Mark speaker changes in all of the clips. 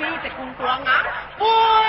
Speaker 1: 飞的工作啊，不。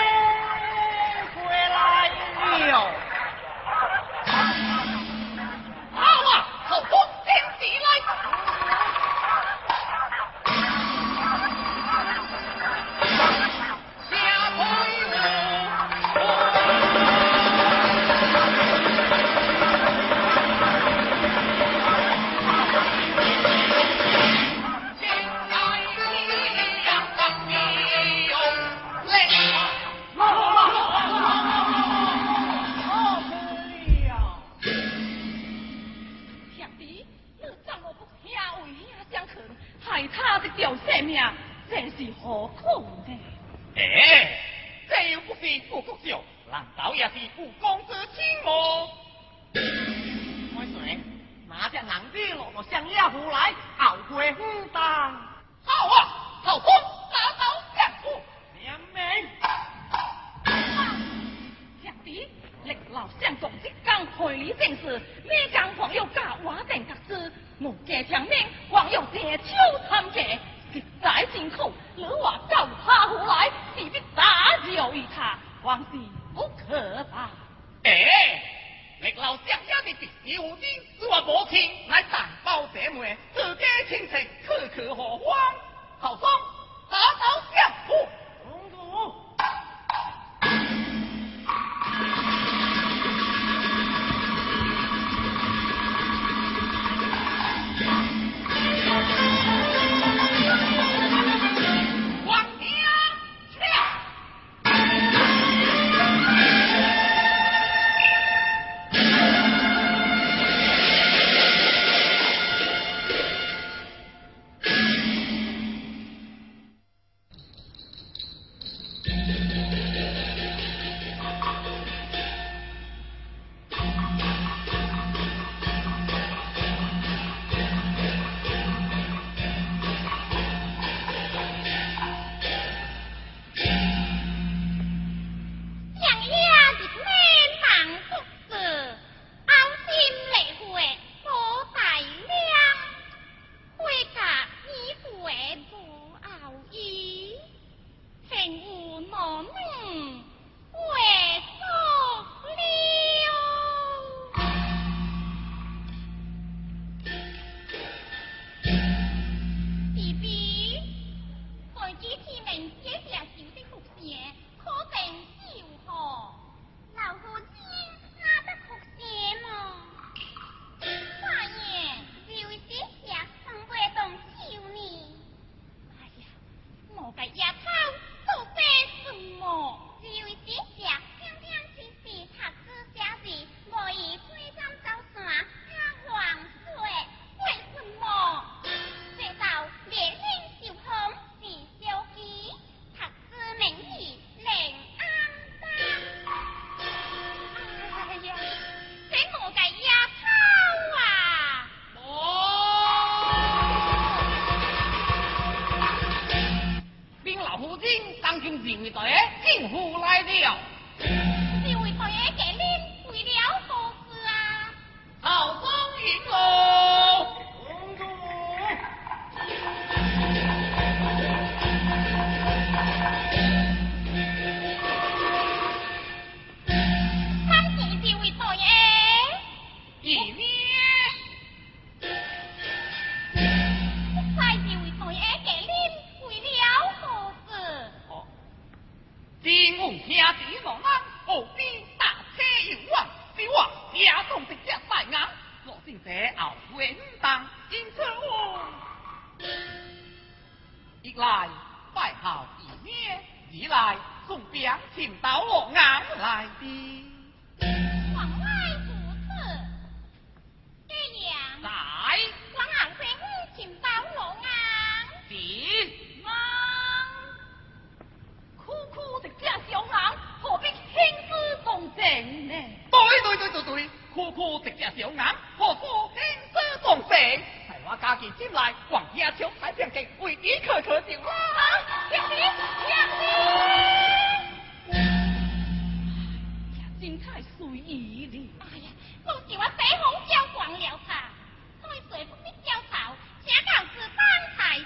Speaker 1: 哎呀，我叫我白红交光了他，再水不必交草，谁敢是
Speaker 2: 当太子？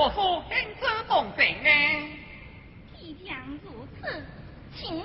Speaker 2: 我说天子蒙种呢，必将如此，请。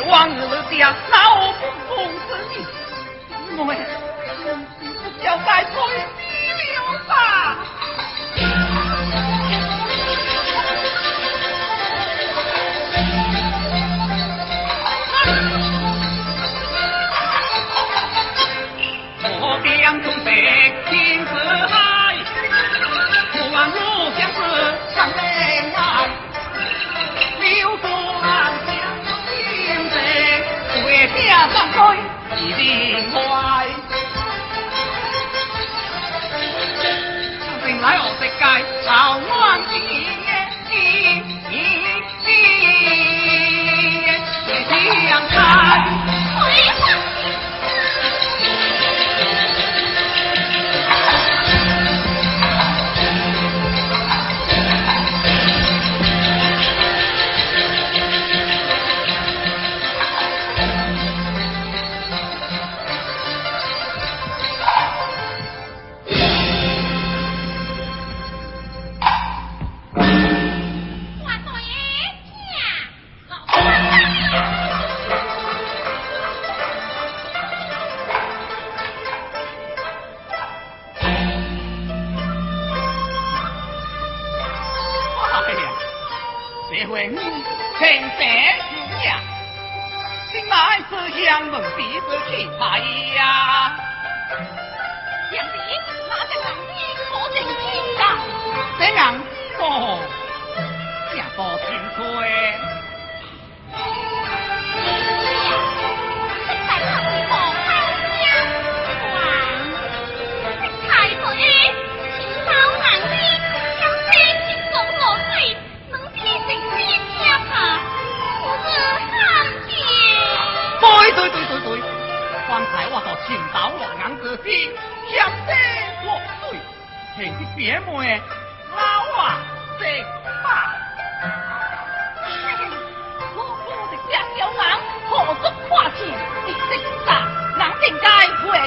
Speaker 2: 忘在我世界吵乱一你你你你夜也将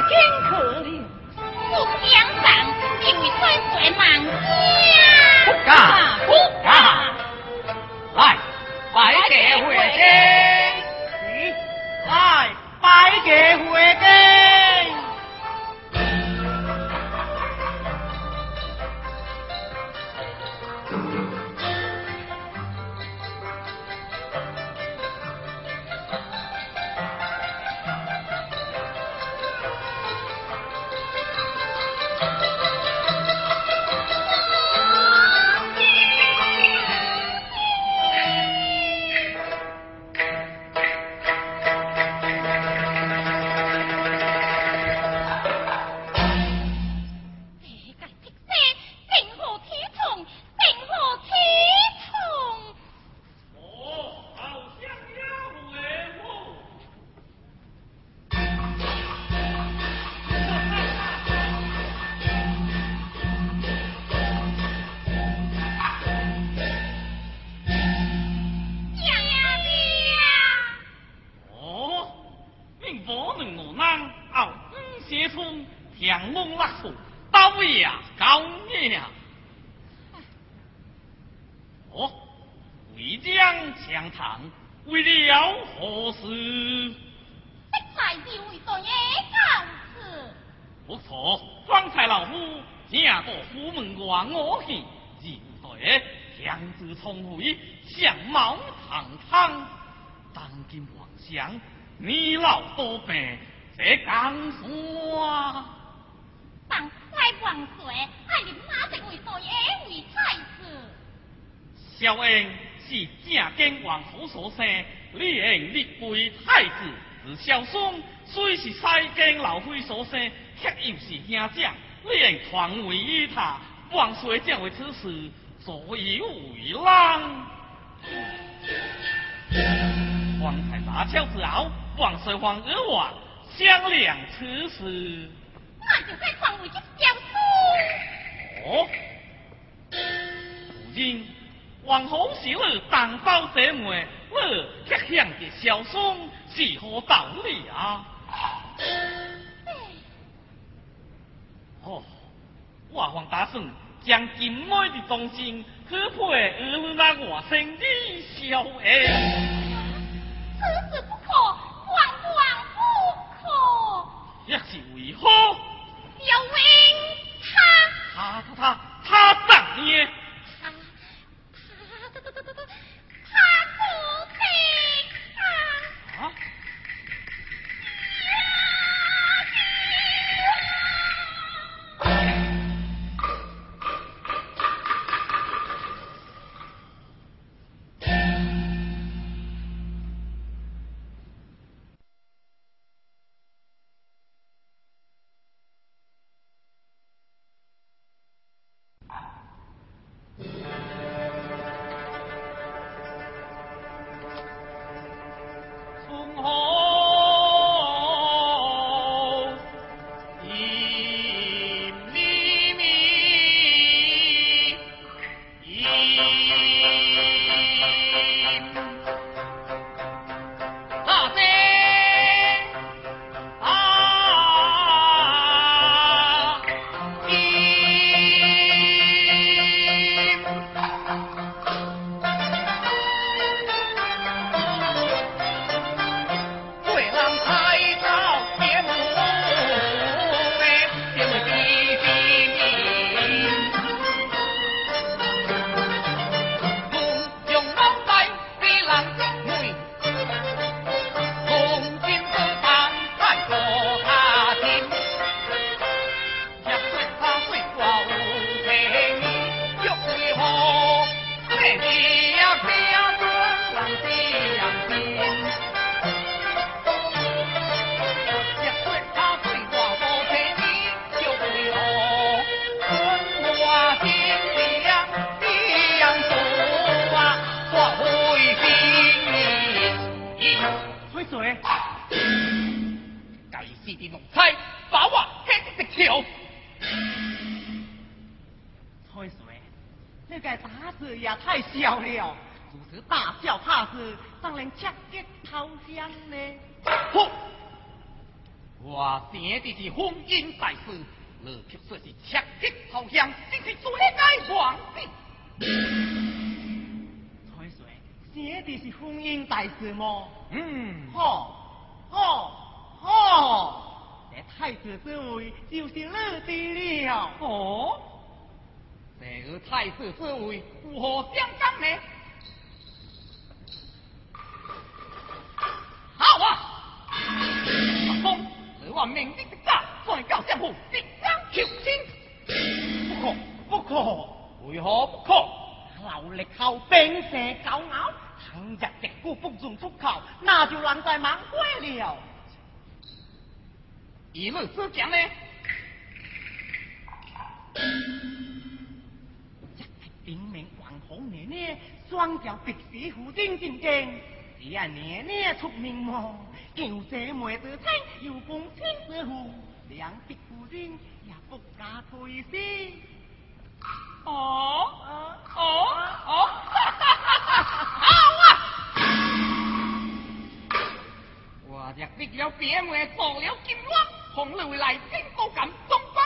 Speaker 2: 天可怜，宋江上定会追满
Speaker 1: 江。
Speaker 2: 家。
Speaker 1: 不不错方才老夫见过虎门关我去进退强子聪慧相貌堂堂当今皇上你老多病这江山
Speaker 2: 啊放开王岁爱你妈这位道爷为太子
Speaker 1: 小英是正经王府所生李英立为太子子孝孙虽是西京老妃所生却又是兄长，你连传位于他，王衰这为此事，所以为难。王才拿枪之后，王衰皇二话商量此事。
Speaker 2: 我就在床位去教书。
Speaker 1: 哦，如今王侯小儿当包姐妹，你却向着小松，是何道理啊？哦，我方打算将金妹的忠心许配儿那外甥李小燕。
Speaker 2: 此事不可，万万不可。
Speaker 1: 也是为何？
Speaker 2: 小燕，他
Speaker 1: 他他他他怎呢？
Speaker 2: 他他他他他他他不肯啊！
Speaker 1: 该死的奴才，把我黑的条。
Speaker 3: 翠水，你个打字也太小了，如此大叫怕是，当然切吉投降呢。
Speaker 1: 哼！我生的是婚姻大事，你却说是赤吉投降，真是罪该万死。
Speaker 3: 翠水，写的是婚姻大事么？
Speaker 1: 嗯，
Speaker 3: 好，好，好，这太子之位就是你的了。
Speaker 1: 哦，这个太子之位如何相当呢？好啊！阿公，你我明日的家，再教相府，必将求亲。不可，不可，为何不可？
Speaker 3: 劳力后兵蛇狗咬，长日的孤风中出口，那就难怪忙坏了。
Speaker 1: 一路之讲呢？
Speaker 3: 一匹顶名黄红奶奶，双脚白皮虎顶顶顶，只奶奶出名望，叫这妹子听，有风轻似风，两匹虎也不敢推卸。
Speaker 1: 哦哦哦。好 啊我。的病了病了做了金康红雷来
Speaker 4: 听不敢动方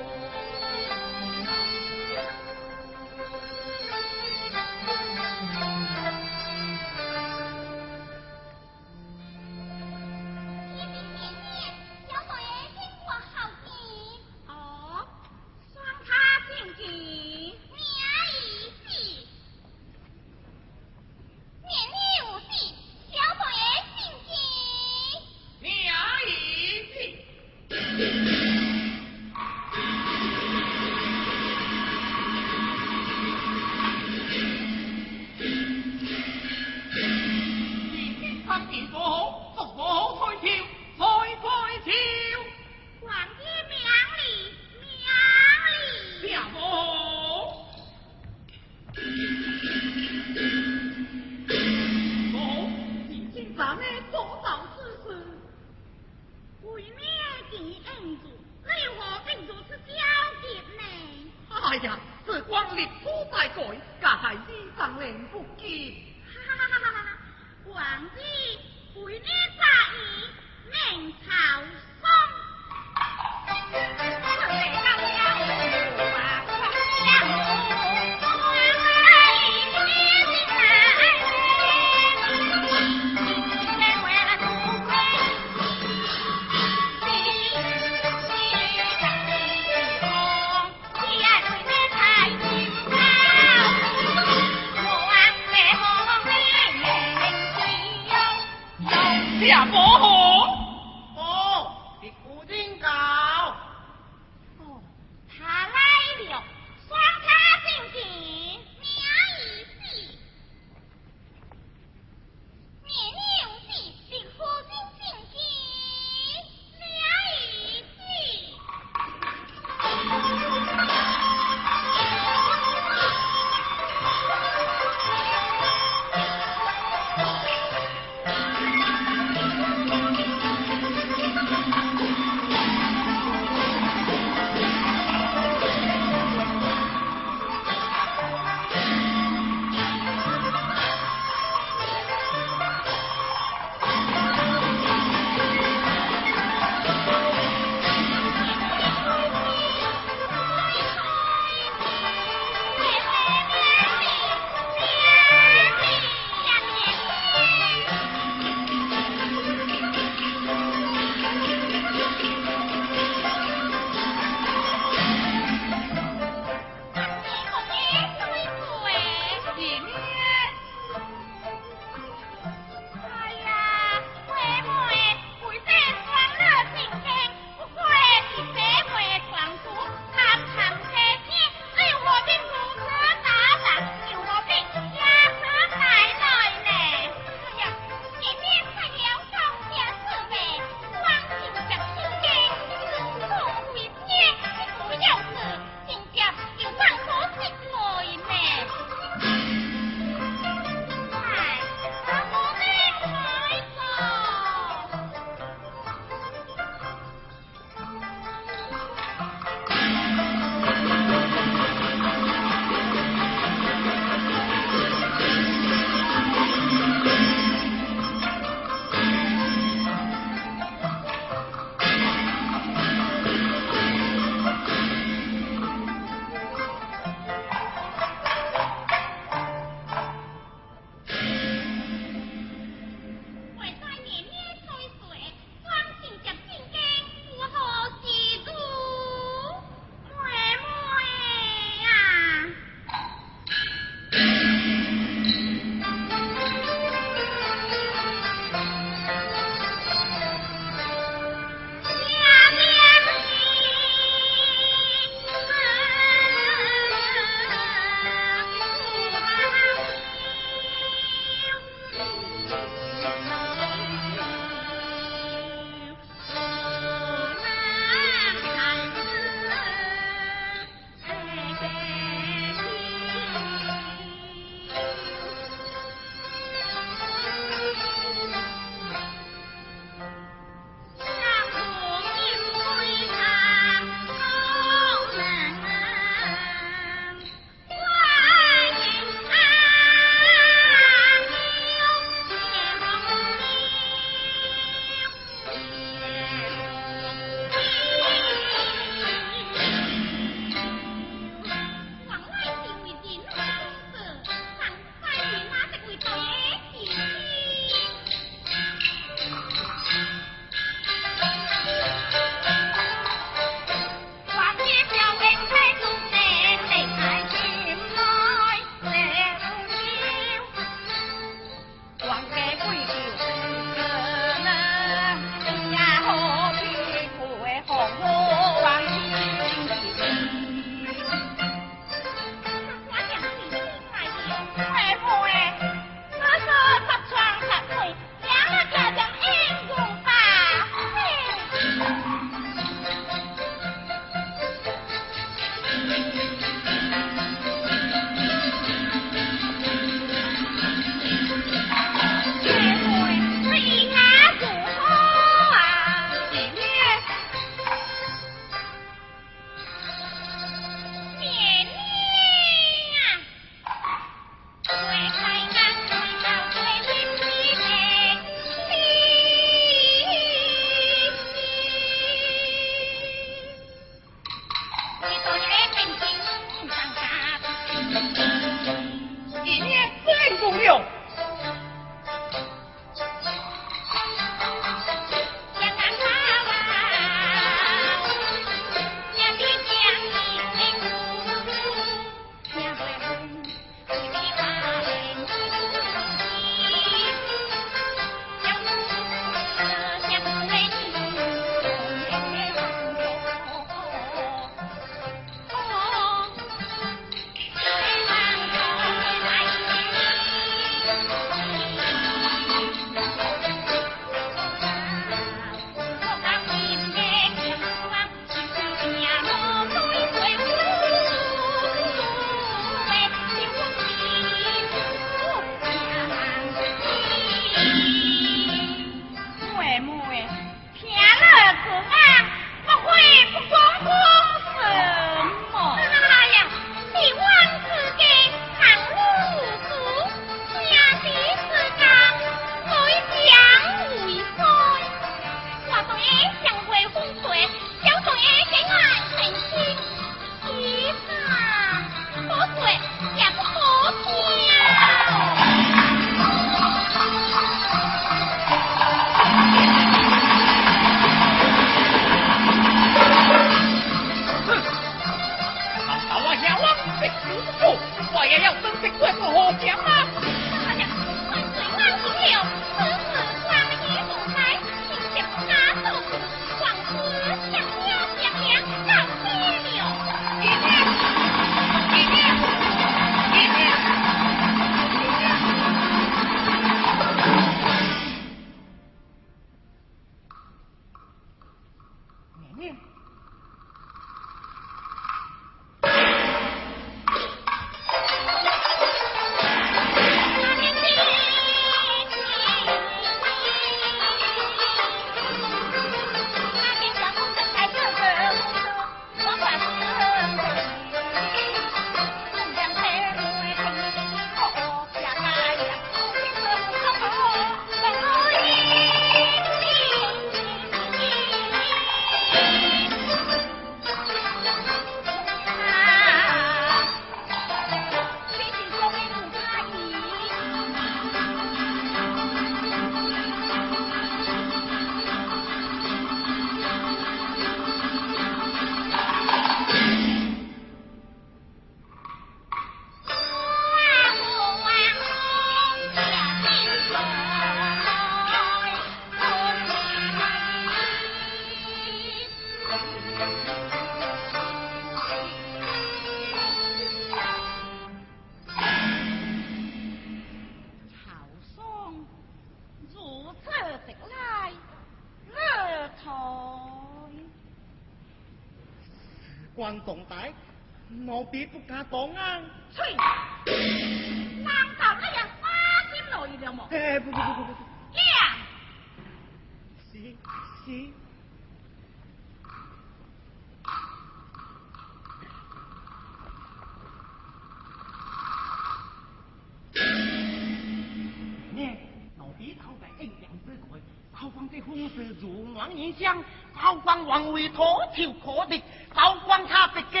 Speaker 4: 国，后方这风势如王影响。高官王维脱求可敌，高官他的家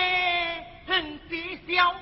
Speaker 4: 很是小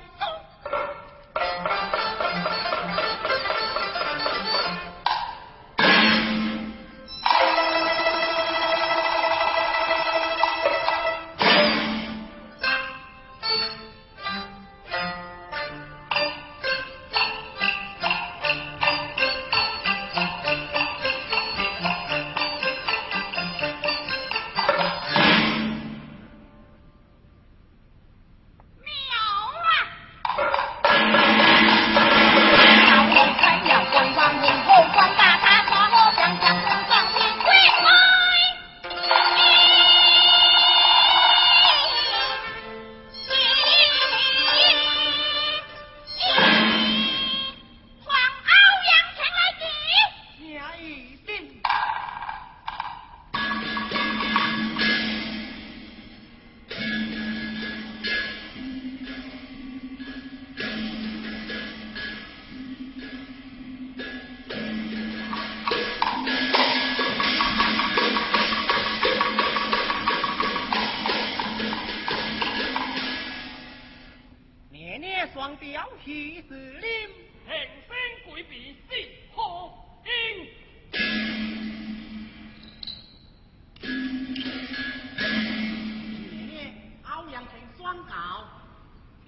Speaker 3: 阳亭双告，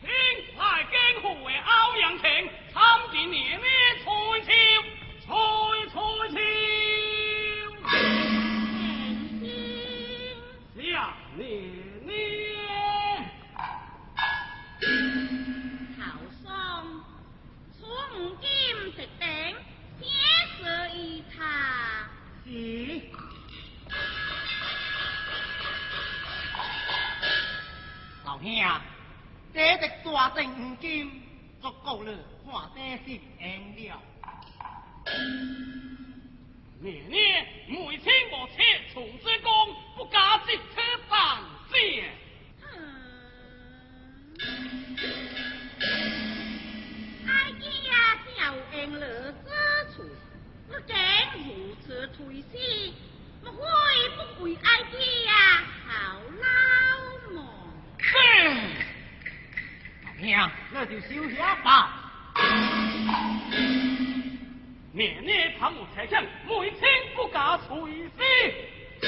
Speaker 4: 听太监护卫欧阳城参见爷爷
Speaker 3: 老兄，这只大正五金足够了，看得心安了。
Speaker 4: 爷爷每天我切从之功，不加接车办事。
Speaker 1: 哀家调应乐之处，我竟如此推辞，我会不归哀家好老
Speaker 3: 兄，那就休下吧。
Speaker 4: 爷爷怕我才将每天不加吹箫。
Speaker 1: 这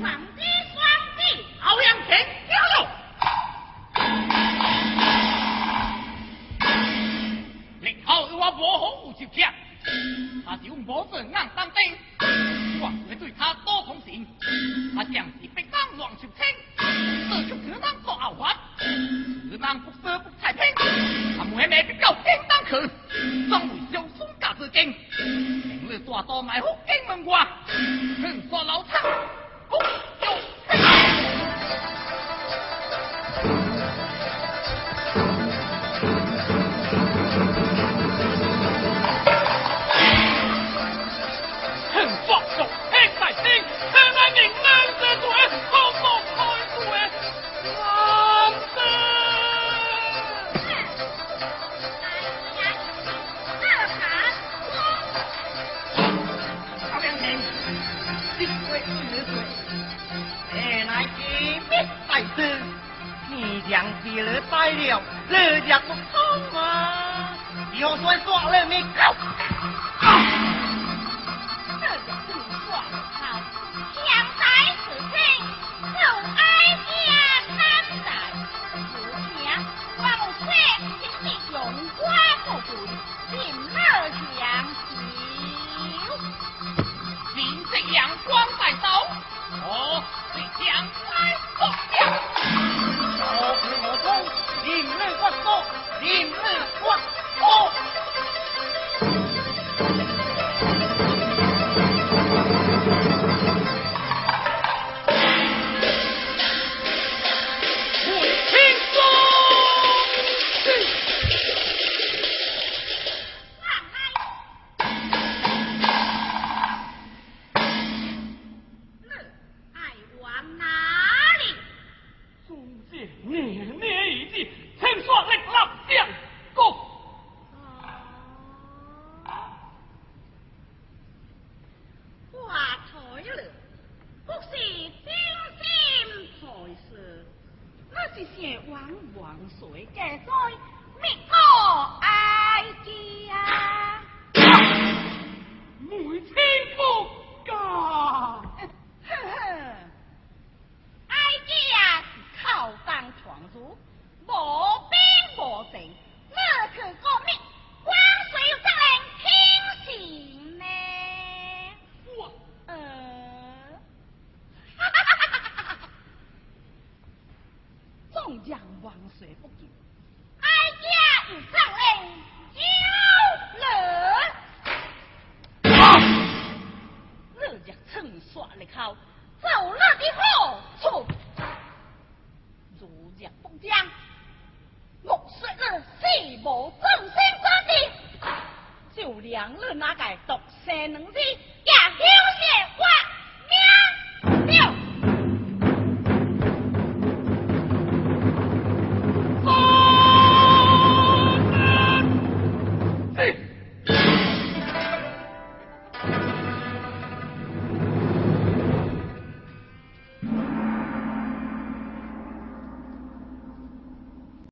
Speaker 1: 皇帝双帝，
Speaker 3: 欧阳亭，加油！
Speaker 4: 日后我无好有就强，他就无是硬当兵，我会对他多同情。他将是逼当乱朝廷，这就只能做后患，人不舍不太平。他妹妹比较简单去，总为小孙家之境，明日大多埋伏